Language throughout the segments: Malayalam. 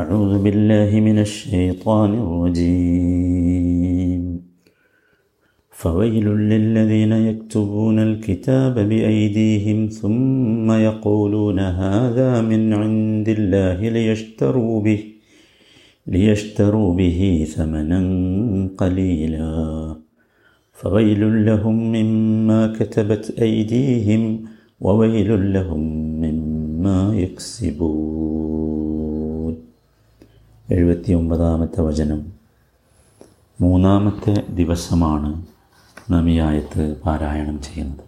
أعوذ بالله من الشيطان الرجيم. فويل للذين يكتبون الكتاب بأيديهم ثم يقولون هذا من عند الله ليشتروا به ليشتروا به ثمنا قليلا. فويل لهم مما كتبت أيديهم وويل لهم مما يكسبون. എഴുപത്തി ഒമ്പതാമത്തെ വചനം. മൂന്നാമത്തെ ദിവസമാണ് നമിയായത്ത് പാരായണം ചെയ്യുന്നത്.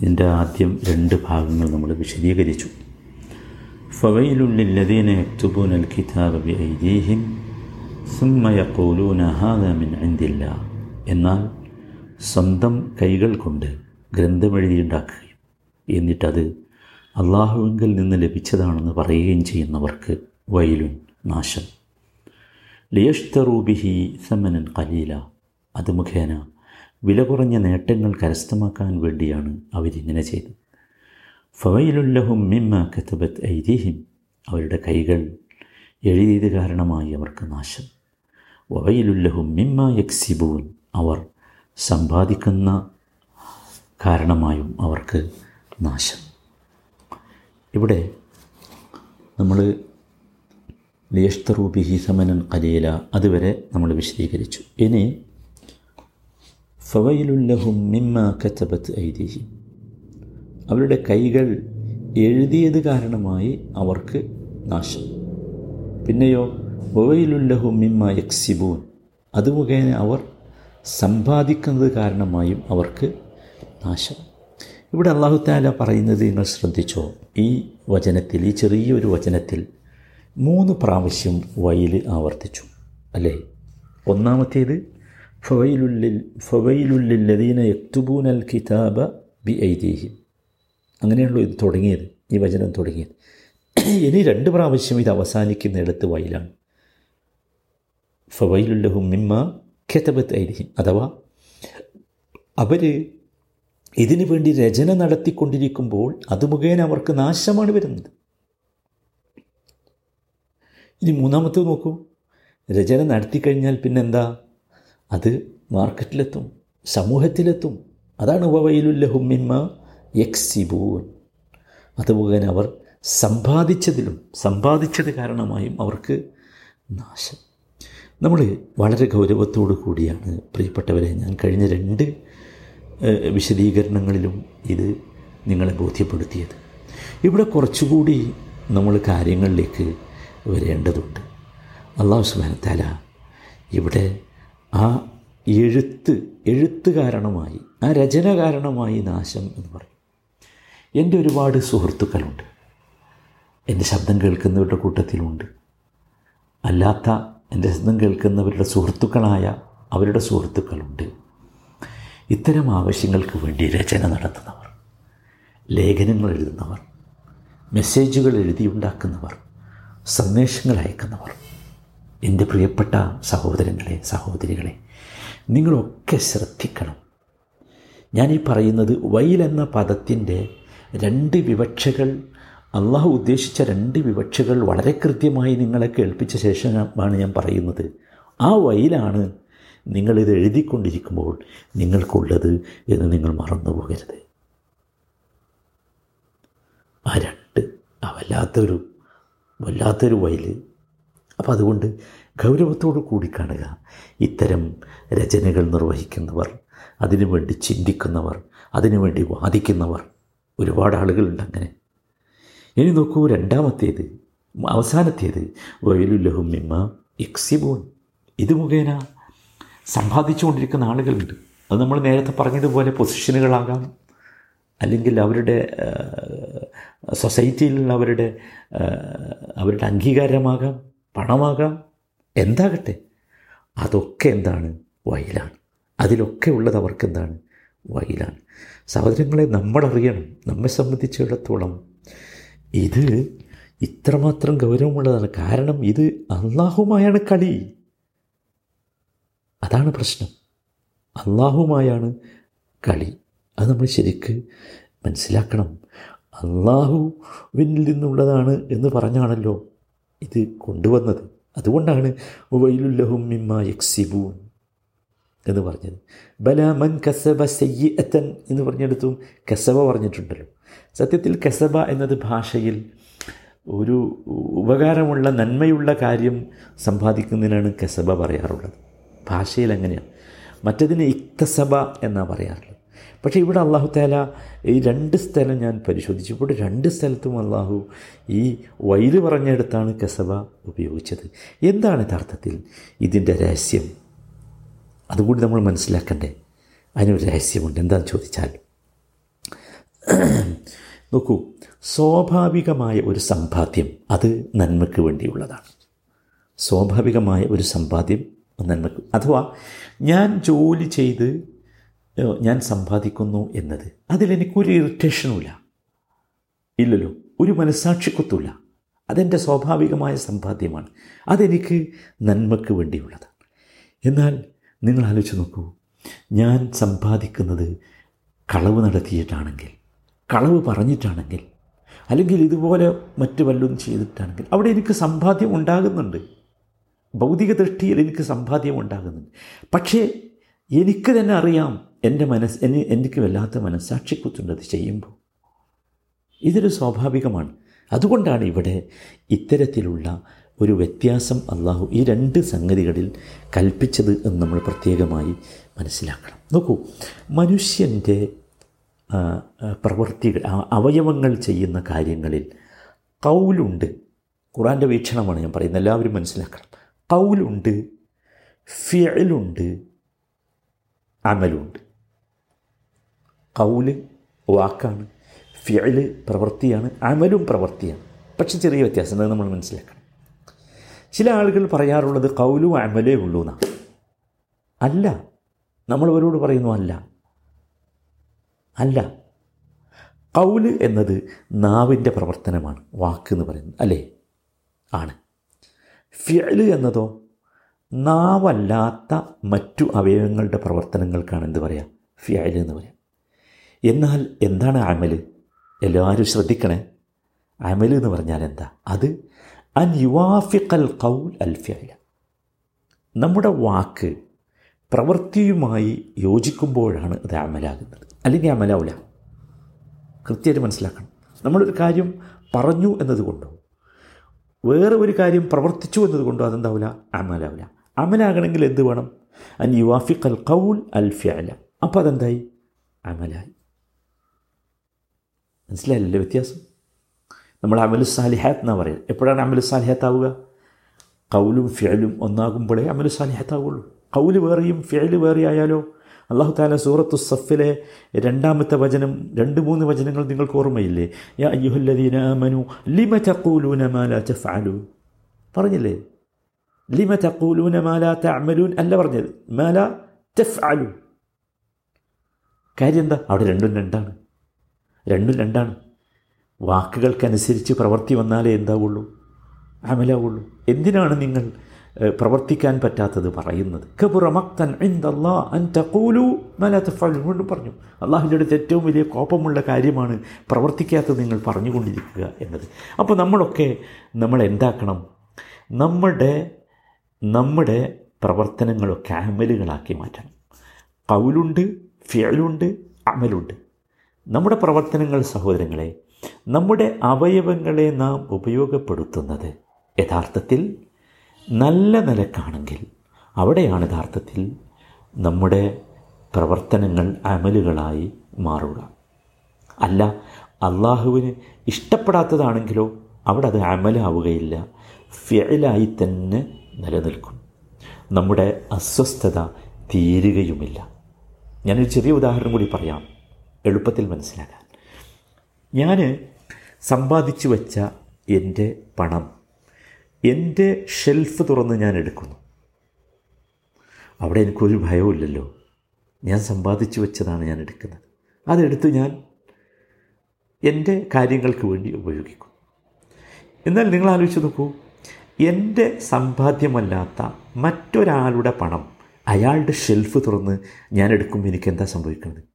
ഇതിന്റെ ആദ്യം രണ്ട് ഭാഗങ്ങൾ നമ്മൾ വിശദീകരിച്ചു. ഫവയിലുള്ളില്ലതീന യക്തുബൂൻ അൽ കിതാബ് ബി യഖൂലൂന മിൻ എന്നാൽ സ്വന്തം കൈകൾ കൊണ്ട് ഗ്രന്ഥമെഴുതിയുണ്ടാക്കുകയും എന്നിട്ടത് അള്ളാഹുവിങ്കിൽ നിന്ന് ലഭിച്ചതാണെന്ന് പറയുകയും ചെയ്യുന്നവർക്ക് വയലുൻ നാശം. ലിയഷ്തറൂബിഹി സമനൻ കലീല അത് മുഖേന വില കുറഞ്ഞ നേട്ടങ്ങൾ കരസ്ഥമാക്കാൻ വേണ്ടിയാണ് അവരിങ്ങനെ ചെയ്തത്. ഫവയിലുല്ലഹും മിമ്മ കത്തബത്ത് ഐതിഹിം അവരുടെ കൈകൾ എഴുതിയത് കാരണമായി അവർക്ക് നാശം. വവയിലുല്ലഹും മിമ്മ യക്സിബൂൻ. അവർ സമ്പാദിക്കുന്ന കാരണമായും അവർക്ക് നാശം. ഇവിടെ നമ്മൾ ലിയഷ്തറൂബിഹി സമനൻ കലീല അതുവരെ നമ്മൾ വിശദീകരിച്ചു. ഇനി ഫവയിലുല്ലഹും മിമ്മ കച്ചബത്ത് ഐതിഹി അവരുടെ കൈകൾ എഴുതിയത് കാരണമായി അവർക്ക് നാശം. പിന്നെയോ വവയിലുല്ലഹും മിമ്മ യക്സിബൂൻ. അത് മുഖേന അവർ സമ്പാദിക്കുന്നത് കാരണമായും അവർക്ക് നാശം. ഇവിടെ അള്ളാഹുത്താല പറയുന്നത് നിങ്ങൾ ശ്രദ്ധിച്ചോ? ഈ വചനത്തിൽ ഈ ചെറിയൊരു വചനത്തിൽ മൂന്ന് പ്രാവശ്യം വയിൽ ആവർത്തിച്ചു. അല്ലേ? ഒന്നാമത്തേത് ഫവയിലുള്ളിൽ ഫവയിലുള്ളില്ലതീന യക്തുബൂനൽ കിതാബ ബി ഐദീഹിം അങ്ങനെയുള്ള ഇത് തുടങ്ങിയത് ഈ വചനം തുടങ്ങിയത്. ഇനി രണ്ട് പ്രാവശ്യം ഇത് അവസാനിക്കുന്നിടത്ത് വയലാണ്. ഫവയിലുല്ലഹും മിമ്മ ഖെതബത്ത് ഐതിഹ്യം അഥവാ അവർ ഇതിനു വേണ്ടി രചന നടത്തിക്കൊണ്ടിരിക്കുമ്പോൾ അത് മുഖേന അവർക്ക് നാശമാണ് വരുന്നത്. ഇനി മൂന്നാമത്തെ നോക്കൂ. രചന നടത്തി കഴിഞ്ഞാൽ പിന്നെന്താ? അത് മാർക്കറ്റിലെത്തും സമൂഹത്തിലെത്തും. അതാണ് വവയിലുല്ലഹും ഹുമ്മിന്മ യക്സിബൂൻ. അതുപോലെ മുഖേന അവർ സമ്പാദിച്ചതിലും സമ്പാദിച്ചത് കാരണമായും അവർക്ക് നാശം. നമ്മൾ വളരെ ഗൗരവത്തോടു കൂടിയാണ് പ്രിയപ്പെട്ടവരെ ഞാൻ കഴിഞ്ഞ രണ്ട് വിശദീകരണങ്ങളിലും ഇത് നിങ്ങളെ ബോധ്യപ്പെടുത്തിയത്. ഇവിടെ കുറച്ചുകൂടി നമ്മൾ കാര്യങ്ങളിലേക്ക് വരേണ്ടതുണ്ട്. അള്ളാഹു സുബാനത്താല ഇവിടെ ആ എഴുത്ത് എഴുത്ത് കാരണമായി ആ രചന കാരണമായി നാശം എന്ന് പറയും. എന്റെ ഒരുപാട് സുഹൃത്തുക്കളുണ്ട്. എന്റെ ശബ്ദം കേൾക്കുന്നവരുടെ കൂട്ടത്തിലുണ്ട്. അല്ലാത്ത എന്റെ ശബ്ദം കേൾക്കുന്നവരുടെ സുഹൃത്തുക്കളായ അവരുടെ സുഹൃത്തുക്കളുണ്ട്. ഇത്തരം ആവശ്യങ്ങൾക്ക് വേണ്ടി രചന നടത്തുന്നവർ ലേഖനങ്ങൾ എഴുതുന്നവർ മെസ്സേജുകൾ എഴുതിയുണ്ടാക്കുന്നവർ സന്ദേശങ്ങൾ അയക്കുന്നവർ. എന്റെ പ്രിയപ്പെട്ട സഹോദരങ്ങളെ സഹോദരികളെ നിങ്ങളൊക്കെ ശ്രദ്ധിക്കണം. ഞാൻ ഈ പറയുന്നത് വൈൽ എന്ന പദത്തിന്റെ രണ്ട് വിവക്ഷകൾ അള്ളാഹു ഉദ്ദേശിച്ച രണ്ട് വിവക്ഷകൾ വളരെ കൃത്യമായി നിങ്ങളെ കേൾപ്പിച്ച ശേഷമാണ് ഞാൻ പറയുന്നത്. ആ വയിലാണ് നിങ്ങളിത് എഴുതിക്കൊണ്ടിരിക്കുമ്പോൾ നിങ്ങൾക്കുള്ളത് എന്ന് നിങ്ങൾ മറന്നു പോകരുത് ആ രണ്ട് ആ വല്ലാത്തൊരു വല്ലാത്തൊരു വയൽ അപ്പോൾ അതുകൊണ്ട് ഗൗരവത്തോടു കൂടി കാണുക. ഇത്തരം രചനകൾ നിർവഹിക്കുന്നവർ അതിനുവേണ്ടി ചിന്തിക്കുന്നവർ അതിനുവേണ്ടി വാദിക്കുന്നവർ ഒരുപാട് ആളുകളുണ്ട് അങ്ങനെ. ഇനി നോക്കൂ രണ്ടാമത്തേത് അവസാനത്തേത്. വയലുല്ലഹും മിമ്മ എക്സിബോൺ ഇത് മുഖേന സമ്പാദിച്ചുകൊണ്ടിരിക്കുന്ന ആളുകളുണ്ട്. അത് നമ്മൾ നേരത്തെ പറഞ്ഞതുപോലെ പൊസിഷനുകളാകാം. അല്ലെങ്കിൽ അവരുടെ സൊസൈറ്റിയിലുള്ള അവരുടെ അവരുടെ അംഗീകാരമാകാം പണമാകാം എന്താകട്ടെ? അതൊക്കെ എന്താണ്? വയലാണ്. അതിലൊക്കെ ഉള്ളത് അവർക്ക് എന്താണ്? വയലാണ്. സഹോദരങ്ങളെ നമ്മളറിയണം. നമ്മെ സംബന്ധിച്ചിടത്തോളം ഇത് ഇത്രമാത്രം ഗൗരവമുള്ളതാണ്. കാരണം ഇത് അള്ളാഹുമായാണ് കളി. അതാണ് പ്രശ്നം. അള്ളാഹുമായാണ് കളി. അത് നമ്മൾ ശരിക്ക് മനസ്സിലാക്കണം. അള്ളാഹുവിൽ നിന്നുള്ളതാണ് എന്ന് പറഞ്ഞാണല്ലോ ഇത് കൊണ്ടുവന്നത്. അതുകൊണ്ടാണ് വൈലുല്ലഹും മിമ്മ യക്സിബൂൻ എന്ന് പറഞ്ഞത്. ബല മൻ കസബ സയ്യത്തൻ എന്ന് പറഞ്ഞെടുത്തും കസബ പറഞ്ഞിട്ടുണ്ടല്ലോ. സത്യത്തിൽ കസബ എന്നത് ഭാഷയിൽ ഒരു ഉപകാരമുള്ള നന്മയുള്ള കാര്യം സമ്പാദിക്കുന്നതിനാണ് കസബ പറയാറുള്ളത്. ഭാഷയിൽ അങ്ങനെയാണ്. മറ്റതിന് ഇക്തസബ എന്നാണ് പറയാറുള്ളത്. പക്ഷേ ഇവിടെ അള്ളാഹു താല ഈ രണ്ട് സ്ഥലം ഞാൻ പരിശോധിച്ചു. ഇവിടെ രണ്ട് സ്ഥലത്തും അള്ളാഹു ഈ വൈൽ പറഞ്ഞെടുത്താണ് കസബ ഉപയോഗിച്ചത്. എന്താണ് യഥാർത്ഥത്തിൽ ഇതിന്റെ രഹസ്യം? അതുകൂടി നമ്മൾ മനസ്സിലാക്കണ്ടേ. അതിനൊരു രഹസ്യമുണ്ട്. എന്താണെന്ന് ചോദിച്ചാൽ നോക്കൂ സ്വാഭാവികമായ ഒരു സമ്പാദ്യം അത് നന്മയ്ക്ക് വേണ്ടിയുള്ളതാണ്. സ്വാഭാവികമായ ഒരു സമ്പാദ്യം നന്മയ്ക്ക് അഥവാ ഞാൻ ജോലി ചെയ്ത് ഞാൻ സമ്പാദിക്കുന്നു എന്നത്. അതിലെനിക്കൊരു ഇറിറ്റേഷനുമില്ല. ഇല്ലല്ലോ ഒരു മനസ്സാക്ഷിക്കുത്തുമില്ല. അതെന്റെ സ്വാഭാവികമായ സമ്പാദ്യമാണ്. അതെനിക്ക് നന്മയ്ക്ക് വേണ്ടിയുള്ളതാണ്. എന്നാൽ നിങ്ങൾ ആലോചിച്ച് നോക്കൂ. ഞാൻ സമ്പാദിക്കുന്നത് കളവ് നടത്തിയിട്ടാണെങ്കിൽ കളവ് പറഞ്ഞിട്ടാണെങ്കിൽ അല്ലെങ്കിൽ ഇതുപോലെ മറ്റു വല്ലതും ചെയ്തിട്ടാണെങ്കിൽ അവിടെ എനിക്ക് സമ്പാദ്യം ഉണ്ടാകുന്നുണ്ട്. ഭൗതിക ദൃഷ്ടിയിൽ എനിക്ക് സമ്പാദ്യം ഉണ്ടാകുന്നുണ്ട്. പക്ഷേ എനിക്ക് തന്നെ അറിയാം എന്റെ മനസ്സ് എന്നെ എനിക്ക് വല്ലാത്ത മനസ്സാക്ഷിക്കുത്തുണ്ട് അത് ചെയ്യുമ്പോൾ. ഇതൊരു സ്വാഭാവികമാണ്. അതുകൊണ്ടാണ് ഇവിടെ ഇത്തരത്തിലുള്ള ഒരു വ്യത്യാസം അള്ളാഹു ഈ രണ്ട് സംഗതികളിൽ കൽപ്പിച്ചത് എന്ന് നമ്മൾ പ്രത്യേകമായി മനസ്സിലാക്കണം. നോക്കൂ മനുഷ്യന്റെ പ്രവൃത്തികൾ അവയവങ്ങൾ ചെയ്യുന്ന കാര്യങ്ങളിൽ കൗലുണ്ട്. ഖുറാന്റെ വീക്ഷണമാണ് ഞാൻ പറയുന്നത് എല്ലാവരും മനസ്സിലാക്കണം. കൗലുണ്ട് ഫിയലുണ്ട് അമലുണ്ട്. കൗൽ വാക്കാണ് ഫിയൽ പ്രവൃത്തിയാണ് അമലും പ്രവൃത്തിയാണ്. പക്ഷെ ചെറിയ വ്യത്യാസം നമ്മൾ മനസ്സിലാക്കണം. ചില ആളുകൾ പറയാറുള്ളത് കൗലും അമലേ ഉള്ളൂ എന്നാണ്. അല്ല നമ്മളവരോട് പറയുന്നു അല്ല. അല്ല കൗൽ എന്നത് നാവിന്റെ പ്രവർത്തനമാണ് വാക്ക് എന്ന് പറയുന്നത് അല്ലേ? ആണ്. ഫിയൽ എന്നതോ നാവല്ലാത്ത മറ്റു അവയവങ്ങളുടെ പ്രവർത്തനങ്ങൾക്കാണ് എന്ത് പറയുക ഫിയൽ എന്ന് പറയാം. എന്നാൽ എന്താണ് അമൽ? എല്ലാവരും ശ്രദ്ധിക്കണേ. അമൽ എന്ന് പറഞ്ഞാൽ എന്താ? അത് അൻ യുവാഫിക്കൽ കൗൽ അൽ ഫിയല നമ്മുടെ വാക്ക് പ്രവൃത്തിയുമായി യോജിക്കുമ്പോഴാണ് അത് അമലാകുന്നത്. അല്ലെങ്കിൽ അമലാവില്ല കൃത്യമായിട്ട് മനസ്സിലാക്കണം. നമ്മളൊരു കാര്യം പറഞ്ഞു എന്നതുകൊണ്ടോ വേറെ ഒരു കാര്യം പ്രവർത്തിച്ചു എന്നതുകൊണ്ടോ അതെന്താവില്ല അമലാവില്ല അമലാകണമെങ്കിൽ എന്ത് വേണം? അൻ യുവാഫിഖൽ കൗൽ അൽ ഫിയല അപ്പോൾ അതെന്തായി അമലായി. മനസ്സിലായില്ലേ വ്യത്യാസം? നമ്മൾ അമലു സാലിഹാത്ത് എന്നാണ് പറയുന്നത് എപ്പോഴാണ് അമലു സാലിഹാത്ത് ആവുക കൗലും ഫിയലും ഒന്നാകുമ്പോഴേ അമലു സാലിഹാത്ത് ആവുള്ളൂ കൗൽ വേറെയും ഫിയൽ വേറെ ആയാലോ? അള്ളാഹു താല സൂറത്തു സഫിലെ രണ്ടാമത്തെ വചനം രണ്ട് മൂന്ന് വചനങ്ങൾ നിങ്ങൾക്ക് ഓർമ്മയില്ലേ? യാ അയ്യുഹല്ലദീന ആമനു ലിമ തഖൂലൂന മാ ലാ തഫ്അലൂൻ പറഞ്ഞില്ലേ? ലിമ തഖൂലൂന മാ ലാ തഅമലൂൻ അല്ല പറഞ്ഞത്. മാ ലാ തഫ്അലൂൻ കാര്യം എന്താ? അവിടെ രണ്ടും രണ്ടാണ്. രണ്ടും രണ്ടാണ്. വാക്കുകൾക്കനുസരിച്ച് പ്രവൃത്തി വന്നാലേ എന്താവുള്ളൂ? അമലാവുള്ളൂ. എന്തിനാണ് നിങ്ങൾ പ്രവർത്തിക്കാൻ പറ്റാത്തത് പറയുന്നത്? കൊണ്ട് പറഞ്ഞു. അള്ളാഹുവിന്റെ അടുത്ത് ഏറ്റവും വലിയ കോപമുള്ള കാര്യമാണ് പ്രവർത്തിക്കാത്തത് നിങ്ങൾ പറഞ്ഞുകൊണ്ടിരിക്കുക എന്നത്. അപ്പോൾ നമ്മളൊക്കെ നമ്മൾ എന്താക്കണം? നമ്മുടെ നമ്മുടെ പ്രവർത്തനങ്ങളൊക്കെ അമലുകളാക്കി മാറ്റണം. കൗലുണ്ട് ഫിയലുണ്ട് അമലുണ്ട്. നമ്മുടെ പ്രവർത്തനങ്ങൾ സഹോദരങ്ങളെ നമ്മുടെ അവയവങ്ങളെ നാം ഉപയോഗപ്പെടുത്തുന്നത് യഥാർത്ഥത്തിൽ നല്ല നിലക്കാണെങ്കിൽ അവിടെയാണ് യഥാർത്ഥത്തിൽ നമ്മുടെ പ്രവർത്തനങ്ങൾ അമലുകളായി മാറുക. അല്ല അള്ളാഹുവിന് ഇഷ്ടപ്പെടാത്തതാണെങ്കിലോ അവിടെ അത് അമലാവുകയില്ല. ഫിയലായി തന്നെ നിലനിൽക്കും. നമ്മുടെ അസ്വസ്ഥത തീരുകയുമില്ല. ഞാനൊരു ചെറിയ ഉദാഹരണം കൂടി പറയാം. എളുപ്പത്തിൽ മനസ്സിലാക്കാൻ. ഞാൻ സമ്പാദിച്ചു വച്ച എന്റെ പണം എന്റെ ഷെൽഫ് തുറന്ന് ഞാൻ എടുക്കുന്നു. അവിടെ എനിക്കൊരു ഭയവുമില്ലല്ലോ. ഞാൻ സമ്പാദിച്ചു വെച്ചതാണ് ഞാൻ എടുക്കുന്നത്. അതെടുത്ത് ഞാൻ എന്റെ കാര്യങ്ങൾക്ക് വേണ്ടി ഉപയോഗിക്കും. എന്നാൽ നിങ്ങൾ ആലോചിച്ച് നോക്കൂ എന്റെ സമ്പാദ്യമല്ലാത്ത മറ്റൊരാളുടെ പണം അയാളുടെ ഷെൽഫ് തുറന്ന് ഞാൻ എടുക്കുമ്പോൾ എനിക്ക് എന്താ സംഭവിക്കുന്നത്?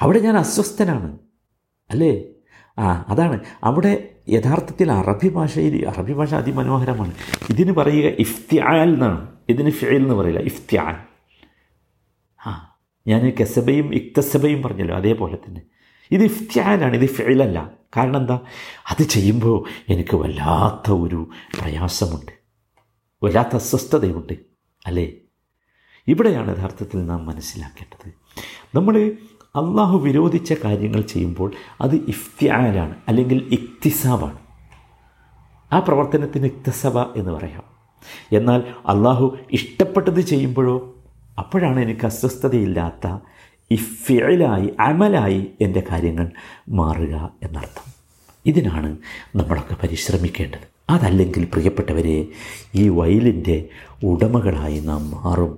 അവിടെ ഞാൻ അസ്വസ്ഥനാണ്. അല്ലേ? ആ അതാണ്. അവിടെ യഥാർത്ഥത്തിൽ അറബി ഭാഷയിൽ അറബി ഭാഷ അതിമനോഹരമാണ്. ഇതിന് പറയുക ഇഫ്തിയാൽ എന്നാണ്. ഇതിന് ഫിയൽ എന്ന് പറയില്ല. ഇഫ്തിയാൽ. ആ ഞാൻ കെസബയും ഇക്തസബയും പറഞ്ഞല്ലോ അതേപോലെ തന്നെ. ഇത് ഇഫ്തിയാലാണ് ഇത് ഫിയലല്ല. കാരണം എന്താ? അത് ചെയ്യുമ്പോൾ എനിക്ക് വല്ലാത്ത ഒരു പ്രയാസമുണ്ട്. വല്ലാത്ത അസ്വസ്ഥതയുണ്ട് അല്ലേ? ഇവിടെയാണ് യഥാർത്ഥത്തിൽ നാം മനസ്സിലാക്കേണ്ടത്. നമ്മൾ അള്ളാഹു വിരോധിച്ച കാര്യങ്ങൾ ചെയ്യുമ്പോൾ അത് ഇഫ്തിയാലാണ് അല്ലെങ്കിൽ ഇക്തിസാബാണ് ആ പ്രവർത്തനത്തിന് ഇക്തസബ എന്ന് പറയാം. എന്നാൽ അള്ളാഹു ഇഷ്ടപ്പെട്ടത് ചെയ്യുമ്പോഴോ അപ്പോഴാണ് എനിക്ക് അസ്വസ്ഥതയില്ലാത്ത ഇഫ്യലായി അമലായി എന്റെ കാര്യങ്ങൾ മാറുക എന്നർത്ഥം. ഇതിനാണ് നമ്മളൊക്കെ പരിശ്രമിക്കേണ്ടത്. അതല്ലെങ്കിൽ പ്രിയപ്പെട്ടവരെ ഈ വയലിന്റെ ഉടമകളായി നാം മാറും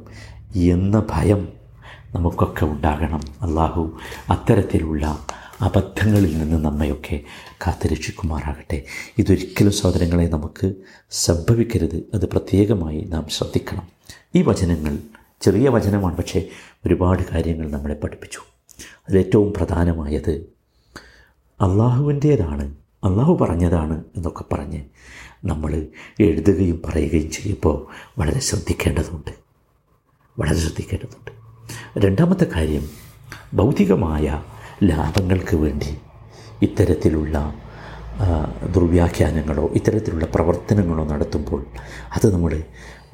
എന്ന ഭയം നമുക്കൊക്കെ ഉണ്ടാകണം. അള്ളാഹു അത്തരത്തിലുള്ള അബദ്ധങ്ങളിൽ നിന്ന് നമ്മയൊക്കെ കാത്തുരക്ഷിക്കുമാറാകട്ടെ. ഇതൊരിക്കലും സഹോദരങ്ങളെ നമുക്ക് സംഭവിക്കരുത്. അത് പ്രത്യേകമായി നാം ശ്രദ്ധിക്കണം. ഈ വചനങ്ങൾ ചെറിയ വചനമാണ് പക്ഷേ ഒരുപാട് കാര്യങ്ങൾ നമ്മളെ പഠിപ്പിച്ചു. അതിലേറ്റവും പ്രധാനമായത് അള്ളാഹുവിന്റേതാണ് അള്ളാഹു പറഞ്ഞതാണ് എന്നൊക്കെ പറഞ്ഞ് നമ്മൾ എഴുതുകയും പറയുകയും ചെയ്യുമ്പോൾ വളരെ ശ്രദ്ധിക്കേണ്ടതുണ്ട്. വളരെ ശ്രദ്ധിക്കേണ്ടതുണ്ട്. രണ്ടാമത്തെ കാര്യം ഭൗതികമായ ലാഭങ്ങൾക്ക് വേണ്ടി ഇത്തരത്തിലുള്ള ദുർവ്യാഖ്യാനങ്ങളോ ഇത്തരത്തിലുള്ള പ്രവർത്തനങ്ങളോ നടത്തുമ്പോൾ അത് നമ്മുടെ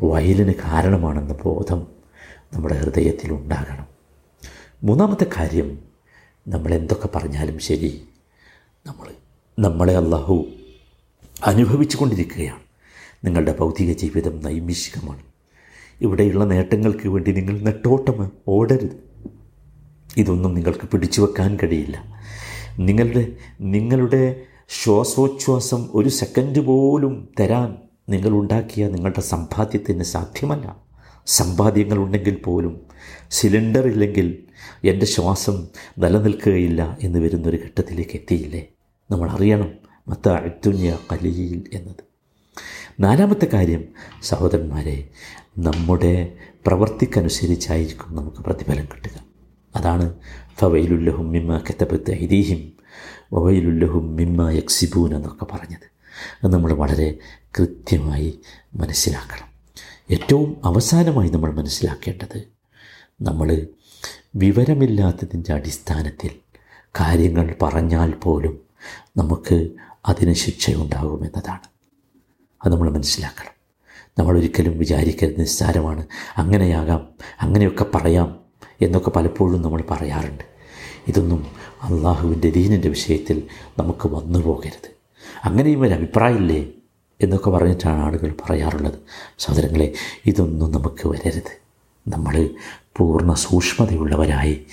വയലിന് കാരണമാണെന്ന ബോധം നമ്മുടെ ഹൃദയത്തിൽ ഉണ്ടാകണം. മൂന്നാമത്തെ കാര്യം നമ്മളെന്തൊക്കെ പറഞ്ഞാലും ശരി നമ്മൾ നമ്മളെ അള്ളാഹു അനുഭവിച്ചു കൊണ്ടിരിക്കുകയാണ് നിങ്ങളുടെ ഭൗതിക ജീവിതം നൈമിഷികമാണ്. ഇവിടെയുള്ള നേട്ടങ്ങൾക്ക് വേണ്ടി നിങ്ങൾ നെട്ടോട്ടം ഓടരുത്. ഇതൊന്നും നിങ്ങൾക്ക് പിടിച്ചു വെക്കാൻ കഴിയില്ല. നിങ്ങളുടെ നിങ്ങളുടെ ശ്വാസോച്ഛ്വാസം ഒരു സെക്കൻഡ് പോലും തരാൻ നിങ്ങളുണ്ടാക്കിയ നിങ്ങളുടെ സമ്പാദ്യത്തിന് സാധ്യമല്ല. സമ്പാദ്യങ്ങളുണ്ടെങ്കിൽ പോലും സിലിണ്ടർ ഇല്ലെങ്കിൽ എന്റെ ശ്വാസം നിലനിൽക്കുകയില്ല എന്ന് വരുന്നൊരു ഘട്ടത്തിലേക്ക് എത്തിയില്ലേ? നമ്മൾ അറിയണം മത്ത അഴുത്തുഞ്ഞ കലിയിൽ എന്നത്. നാലാമത്തെ കാര്യം സഹോദരന്മാരെ നമ്മുടെ പ്രവർത്തിക്കനുസരിച്ചായിരിക്കും നമുക്ക് പ്രതിഫലം കിട്ടുക. അതാണ് ഫവയിലുല്ലഹും മിമ്മ കെത്തപ്പത്ത് ഐതീഹിം വവയിലുല്ലഹും മിമ്മ യക്സിബൂൻ എന്നൊക്കെ പറഞ്ഞത്. അത് നമ്മൾ വളരെ കൃത്യമായി മനസ്സിലാക്കണം. ഏറ്റവും അവസാനമായി നമ്മൾ മനസ്സിലാക്കേണ്ടത് നമ്മൾ വിവരമില്ലാത്തതിന്റെ അടിസ്ഥാനത്തിൽ കാര്യങ്ങൾ പറഞ്ഞാൽ പോലും നമുക്ക് അതിന് ശിക്ഷയുണ്ടാകുമെന്നതാണ്. അത് നമ്മൾ മനസ്സിലാക്കണം. നമ്മൾ ഒരിക്കലും വിചാരിക്കരുത് നിസ്സാരമാണ്. അങ്ങനെയാകാം അങ്ങനെയൊക്കെ പറയാം എന്നൊക്കെ പലപ്പോഴും നമ്മൾ പറയാറുണ്ട്. ഇതൊന്നും അള്ളാഹുവിന്റെ ദീനിന്റെ വിഷയത്തിൽ നമുക്ക് വന്നു പോകരുത്. അങ്ങനെയും ഒരു അഭിപ്രായമില്ലേ എന്നൊക്കെ പറഞ്ഞിട്ടാണ് ആളുകൾ പറയാറുള്ളത്. സഹോദരങ്ങളെ ഇതൊന്നും നമുക്ക് വരരുത്. നമ്മൾ പൂർണ സൂക്ഷ്മതയുള്ളവരായി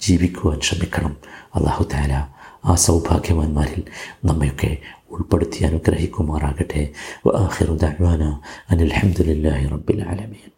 ജീവിക്കുവാൻ ശ്രമിക്കണം. അള്ളാഹു താല ആ സൗഭാഗ്യവാന്മാരിൽ നമ്മയൊക്കെ ഉൾപ്പെടുത്തി അനുഗ്രഹിക്കുമാറാകട്ടെ അനിൽ അലഹമുല്ലാ റബ്ബിൽ ആലമീൻ